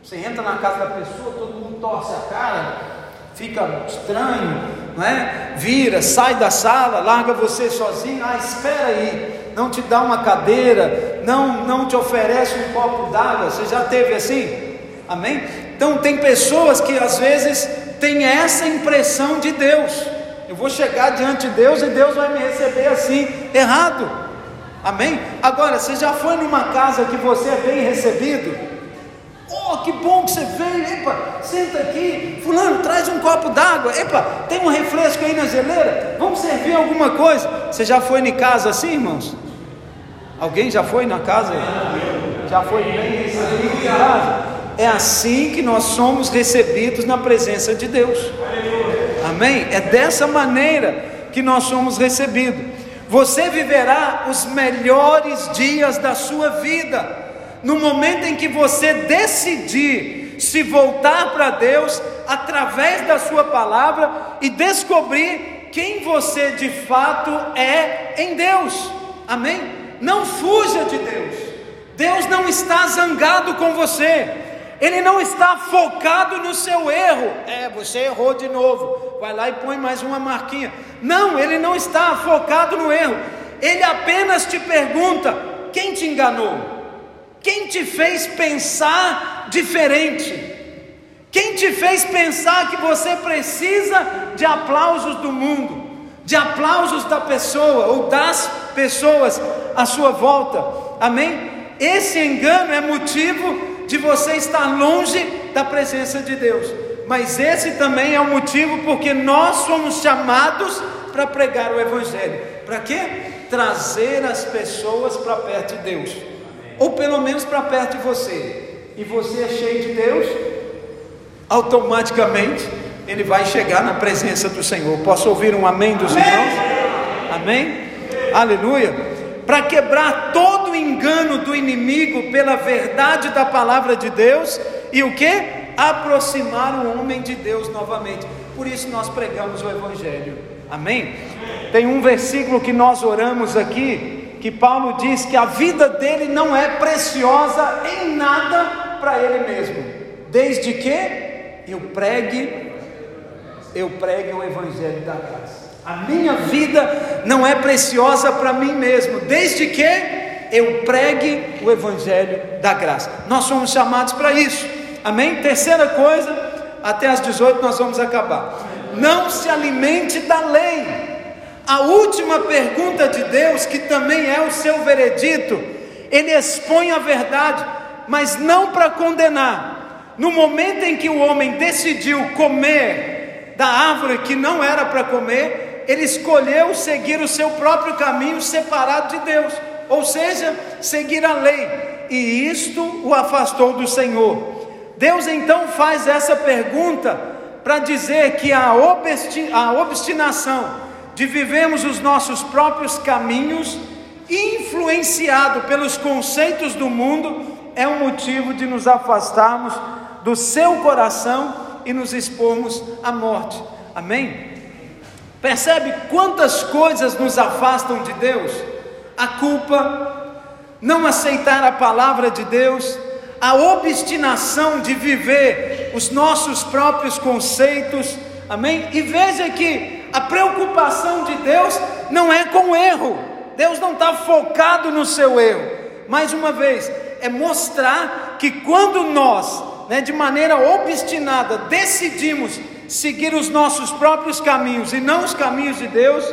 Você entra na casa da pessoa, todo mundo torce a cara, fica estranho, não é? Vira, sai da sala, larga você sozinho. Ah, espera aí, não te dá uma cadeira, não, não te oferece um copo d'água. Você já teve assim? Amém? Então tem pessoas que às vezes têm essa impressão de Deus. Eu vou chegar diante de Deus e Deus vai me receber assim, errado. Amém? Agora, você já foi numa casa que você é bem recebido? Oh, que bom que você veio. Epa, senta aqui. Fulano, traz um copo d'água. Epa, tem um refresco aí na geleira. Vamos servir alguma coisa. Você já foi em casa assim, irmãos? Alguém já foi na casa? Já foi bem recebido em casa? É assim que nós somos recebidos na presença de Deus. Amém? É dessa maneira que nós somos recebidos. Você viverá os melhores dias da sua vida. No momento em que você decidir se voltar para Deus através da Sua palavra e descobrir quem você de fato é em Deus, amém? Não fuja de Deus, Deus não está zangado com você, Ele não está focado no seu erro, é, você errou de novo, vai lá e põe mais uma marquinha, não, Ele não está focado no erro, Ele apenas te pergunta: quem te enganou? Quem te fez pensar diferente? Quem te fez pensar que você precisa de aplausos do mundo, de aplausos da pessoa ou das pessoas à sua volta? Amém? Esse engano é motivo de você estar longe da presença de Deus. Mas esse também é o motivo porque nós somos chamados para pregar o Evangelho. Para quê? Trazer as pessoas para perto de Deus ou pelo menos para perto de você, e você é cheio de Deus, automaticamente ele vai chegar na presença do Senhor. Posso ouvir um amém dos irmãos? Amém? Aleluia. Para quebrar todo o engano do inimigo pela verdade da palavra de Deus e o que? Aproximar o homem de Deus novamente. Por isso nós pregamos o Evangelho. Amém? Tem um versículo que nós oramos aqui, que Paulo diz que a vida dele não é preciosa em nada para ele mesmo, desde que eu pregue, eu pregue o evangelho da graça. A minha vida não é preciosa para mim mesmo, desde que eu pregue o evangelho da graça. Nós somos chamados para isso. Amém? Terceira coisa, até às 18 nós vamos acabar. Não se alimente da lei a última pergunta de Deus, que também é o seu veredito, ele expõe a verdade, mas não para condenar. No momento em que o homem decidiu comer da árvore que não era para comer, ele escolheu seguir o seu próprio caminho separado de Deus, ou seja, seguir a lei, e isto o afastou do Senhor. Deus então faz essa pergunta para dizer que a, obstinação de vivermos os nossos próprios caminhos, influenciado pelos conceitos do mundo, é um motivo de nos afastarmos do seu coração e nos expormos à morte. Amém? Percebe quantas coisas nos afastam de Deus? A culpa, não aceitar a palavra de Deus, a obstinação de viver os nossos próprios conceitos, amém? E veja que a preocupação de Deus não é com o erro, Deus não está focado no seu erro. Mais uma vez, é mostrar que quando nós, né, de maneira obstinada, decidimos seguir os nossos próprios caminhos e não os caminhos de Deus,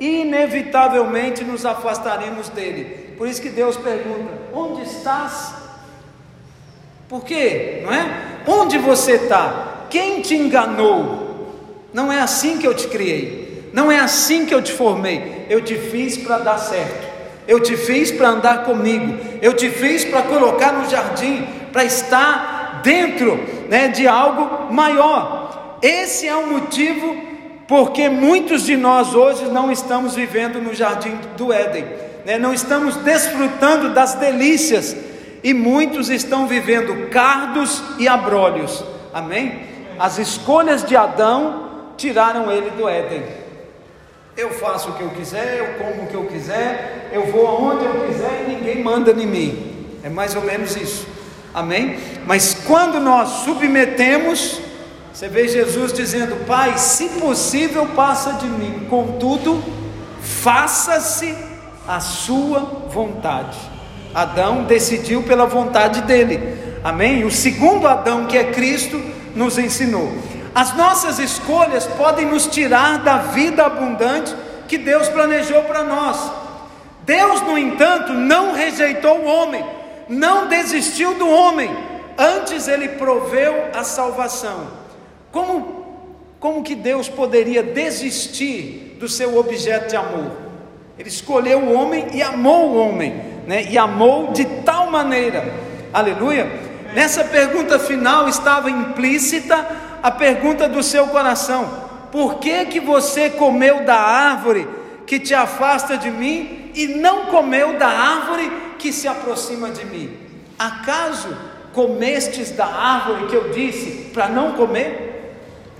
inevitavelmente nos afastaremos dele. Por isso que Deus pergunta: onde estás? Por quê? Não é? Onde você está? Quem te enganou? Não é assim que eu te criei. Não é assim que eu te formei. Eu te fiz para dar certo. Eu te fiz para andar comigo. Eu te fiz para colocar no jardim, para estar dentro né, de algo maior. Esse é o motivo porque muitos de nós hoje não estamos vivendo no jardim do Éden. né? não estamos desfrutando das delícias, e muitos estão vivendo cardos e abrolhos, amém? As escolhas de Adão tiraram ele do Éden. Eu faço o que eu quiser, eu como o que eu quiser, eu vou aonde eu quiser e ninguém manda em mim. É mais ou menos isso. Amém? Mas quando nós submetemos, você vê Jesus dizendo: Pai, se possível, passa de mim, contudo, faça-se a sua vontade. Adão decidiu pela vontade dele. Amém? O segundo Adão, que é Cristo, nos ensinou. As nossas escolhas podem nos tirar da vida abundante que Deus planejou para nós. Deus, no entanto, não rejeitou o homem, não desistiu do homem, antes ele proveu a salvação. Como, como que Deus poderia desistir do seu objeto de amor? Ele escolheu o homem e amou o homem, né? E amou de tal maneira, aleluia. Nessa pergunta final estava implícita a pergunta do seu coração: por que que você comeu da árvore que te afasta de mim e não comeu da árvore que se aproxima de mim? Acaso comestes da árvore que eu disse para não comer?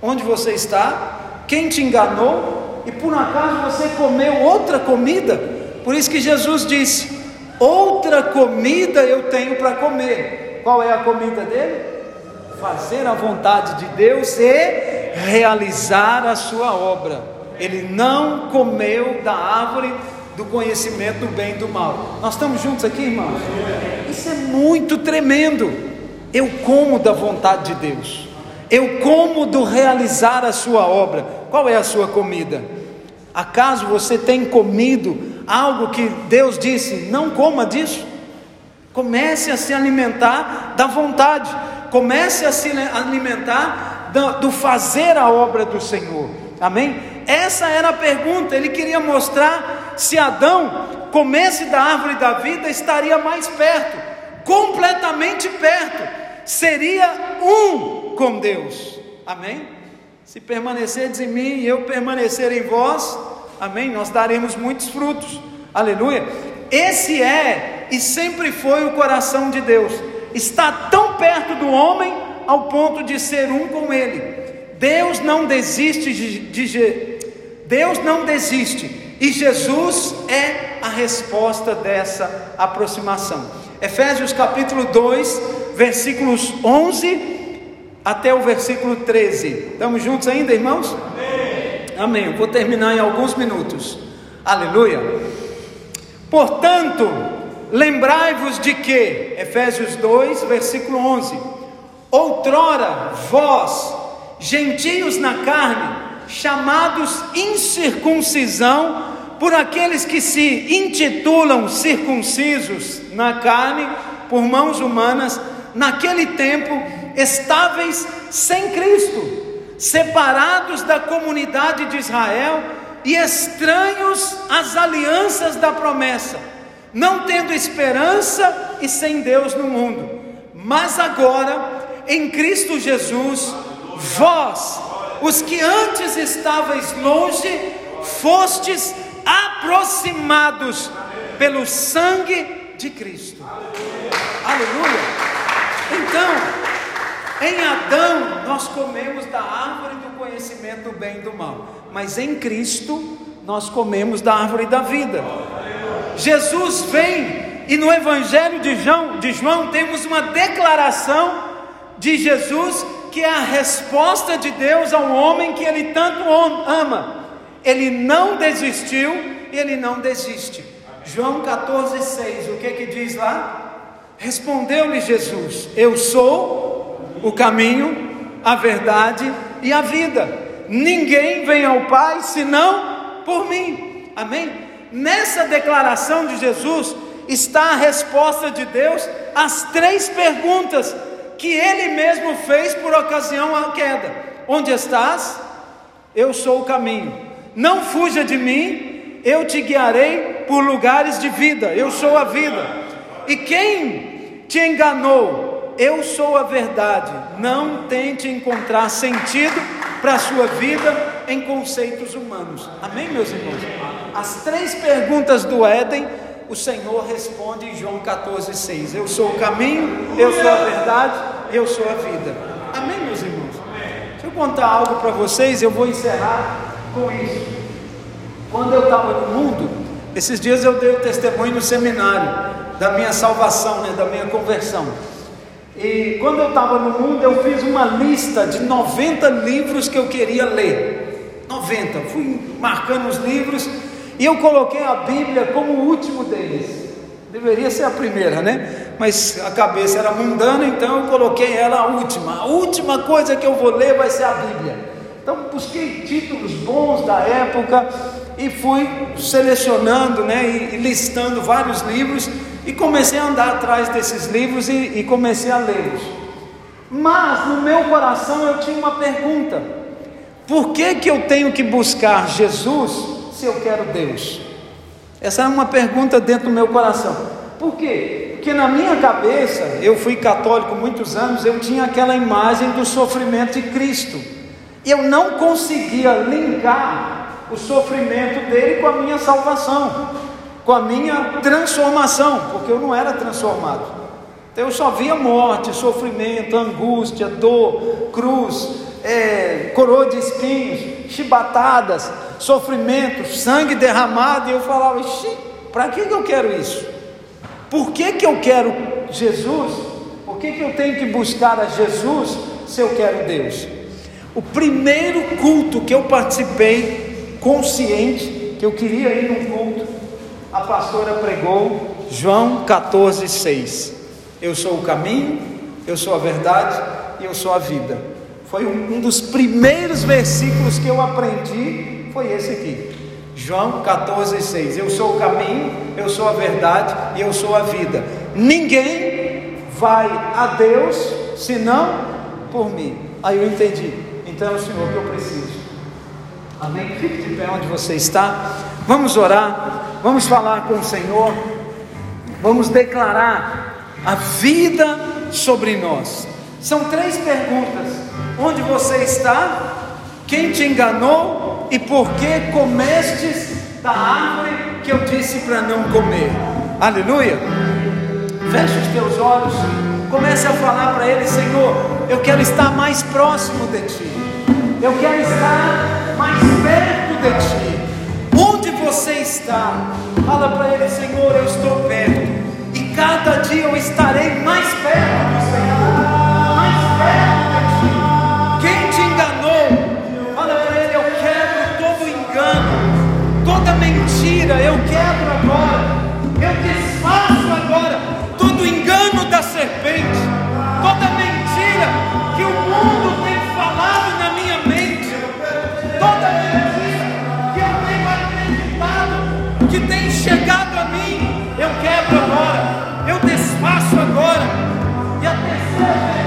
Onde você está? Quem te enganou? E por acaso você comeu outra comida? Por isso que Jesus disse: Outra comida eu tenho para comer. Qual é a comida dele? Fazer a vontade de Deus e realizar a sua obra. Ele não comeu da árvore do conhecimento do bem e do mal. Nós estamos juntos aqui, irmãos? Isso é muito tremendo. Eu como da vontade de Deus. Eu como do realizar a sua obra. Qual é a sua comida? Acaso você tem comido algo que Deus disse, não coma disso? Comece a se alimentar da vontade, comece a se alimentar do, fazer a obra do Senhor. Amém? Essa era a pergunta. Ele queria mostrar se Adão comesse da árvore da vida, estaria mais perto, completamente perto, seria um com Deus. Amém? Se permanecerdes em mim e eu permanecer em vós, amém? Nós daremos muitos frutos. Aleluia. Esse é e sempre foi o coração de Deus. Está tão perto do homem ao ponto de ser um com ele. Deus não desiste de, de Deus não desiste e Jesus é a resposta dessa aproximação. Efésios capítulo 2, versículos 11 até o versículo 13. Estamos juntos ainda, irmãos? Amém. Amém. vou terminar em alguns minutos. Aleluia. Portanto, lembrai-vos de que, Efésios 2, versículo 11: Outrora vós, gentios na carne, chamados incircuncisão, por aqueles que se intitulam circuncisos na carne, por mãos humanas, naquele tempo estáveis sem Cristo, separados da comunidade de Israel e estranhos às alianças da promessa, não tendo esperança e sem Deus no mundo. Mas agora, em Cristo Jesus, vós, os que antes estáveis longe, fostes aproximados pelo sangue de Cristo. Aleluia. Então, em Adão, nós comemos da árvore do conhecimento do bem e do mal, mas em Cristo, nós comemos da árvore da vida. Jesus vem, e no Evangelho de João, de João temos uma declaração de Jesus que é a resposta de Deus ao homem que ele tanto ama. Ele não desistiu e ele não desiste. João 14,6, o que que diz lá? Respondeu-lhe Jesus: Eu sou o caminho, a verdade e a vida. Ninguém vem ao Pai senão por mim. Amém? Nessa declaração de Jesus está a resposta de Deus às três perguntas que ele mesmo fez por ocasião à queda: Onde estás? Eu sou o caminho. Não fuja de mim, eu te guiarei por lugares de vida. Eu sou a vida. E quem te enganou? Eu sou a verdade. Não tente encontrar sentido para a sua vida em conceitos humanos. Amém, meus irmãos? As três perguntas do Éden o Senhor responde em João 14,6: Eu sou o caminho, eu sou a verdade, eu sou a vida. Amém, meus irmãos? Deixa eu contar algo para vocês, eu vou encerrar com isso. Quando eu estava no mundo, esses dias eu dei o testemunho no seminário da minha salvação, né, da minha conversão. E quando eu estava no mundo, eu fiz uma lista de 90 livros que eu queria ler. 90, fui marcando os livros e eu coloquei a Bíblia como o último deles. Deveria ser a primeira, né? Mas a cabeça era mundana, então eu coloquei ela a última. A última coisa que eu vou ler vai ser a Bíblia. Então busquei títulos bons da época e fui selecionando, né, e listando vários livros e comecei a andar atrás desses livros e, e comecei a lê-los. Mas no meu coração eu tinha uma pergunta: por que, que eu tenho que buscar Jesus se eu quero Deus? Essa é uma pergunta dentro do meu coração. Por quê? Porque na minha cabeça, eu fui católico muitos anos, eu tinha aquela imagem do sofrimento de Cristo. Eu não conseguia linkar o sofrimento dele com a minha salvação com a minha transformação, porque eu não era transformado. Então eu só via morte, sofrimento, angústia, dor, cruz, é, coroa de espinhos, chibatadas, sofrimento, sangue derramado, e eu falava, para que, que eu quero isso? Por que, que eu quero Jesus? Por que, que eu tenho que buscar a Jesus se eu quero Deus? O primeiro culto que eu participei, consciente, que eu queria ir num culto, a pastora pregou João 14, 6. Eu sou o caminho, eu sou a verdade e eu sou a vida. Foi um dos primeiros versículos que eu aprendi, foi esse aqui. João 14, 6. Eu sou o caminho, eu sou a verdade e eu sou a vida. Ninguém vai a Deus senão por mim. Aí eu entendi. Então é o Senhor que eu preciso. Amém? Fique de pé onde você está. Vamos orar. Vamos falar com o Senhor, vamos declarar a vida sobre nós. São três perguntas: onde você está? Quem te enganou? E por que comestes da árvore que eu disse para não comer? Aleluia! Feche os teus olhos, comece a falar para Ele: Senhor, eu quero estar mais próximo de Ti, eu quero estar mais perto de Ti você está. Fala para Ele, Senhor, eu estou perto. E cada dia eu estarei mais perto do Senhor. Mais perto de Ti. Quem te enganou? Fala para Ele, eu quebro todo engano, toda mentira, eu quebro agora. Eu desfaço agora todo engano da serpente, toda mentira que o mundo tem agora, eu desfaço agora. E a terceira vez.